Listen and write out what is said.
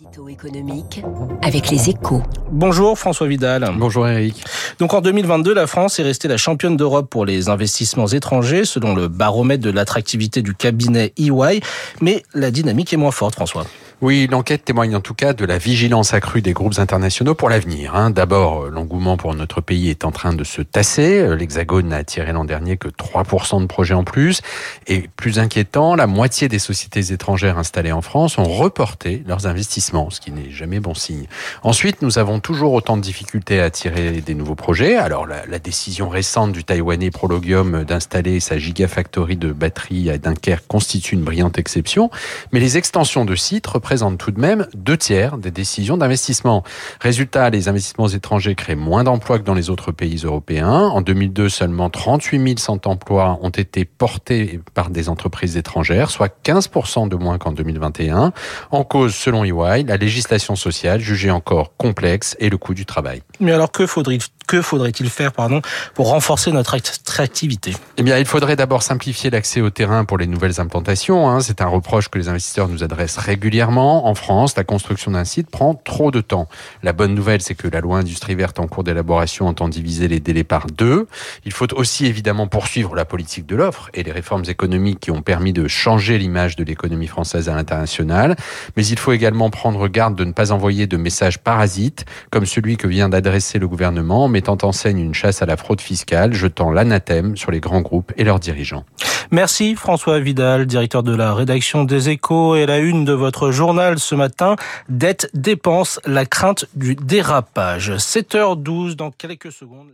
Édito économique avec les échos. Bonjour François Vidal. Bonjour Eric. Donc en 2022, la France est restée la championne d'Europe pour les investissements étrangers selon le baromètre de l'attractivité du cabinet EY. Mais la dynamique est moins forte, François. Oui, l'enquête témoigne en tout cas de la vigilance accrue des groupes internationaux pour l'avenir. Hein. D'abord, l'engouement pour notre pays est en train de se tasser. L'Hexagone n'a attiré l'an dernier que 3% de projets en plus. Et plus inquiétant, la moitié des sociétés étrangères installées en France ont reporté leurs investissements, ce qui n'est jamais bon signe. Ensuite, nous avons toujours autant de difficultés à attirer des nouveaux projets. Alors, la, la décision récente du Taïwanais Prologium d'installer sa gigafactory de batteries à Dunkerque constitue une brillante exception. Mais les extensions de sites représentent tout de même deux tiers des décisions d'investissement. Résultat, les investissements étrangers créent moins d'emplois que dans les autres pays européens. En 2002, seulement 38 100 emplois ont été portés par des entreprises étrangères, soit 15% de moins qu'en 2021. En cause, selon EY, la législation sociale jugée encore complexe et le coût du travail. Mais alors que faudrait que faudrait-il faire pardon, pour renforcer notre attractivité Eh bien, il faudrait d'abord simplifier l'accès au terrain pour les nouvelles implantations. Hein. C'est un reproche que les investisseurs nous adressent régulièrement. En France, la construction d'un site prend trop de temps. La bonne nouvelle, c'est que la loi industrie verte en cours d'élaboration entend diviser les délais par deux. Il faut aussi évidemment poursuivre la politique de l'offre et les réformes économiques qui ont permis de changer l'image de l'économie française à l'international. Mais il faut également prendre garde de ne pas envoyer de messages parasites, comme celui que vient d'adresser le gouvernement, mais mettant en scène une chasse à la fraude fiscale, jetant l'anathème sur les grands groupes et leurs dirigeants. Merci François Vidal, directeur de la rédaction des Échos et la une de votre journal ce matin. Dette, dépenses, la crainte du dérapage. 7h12 dans quelques secondes.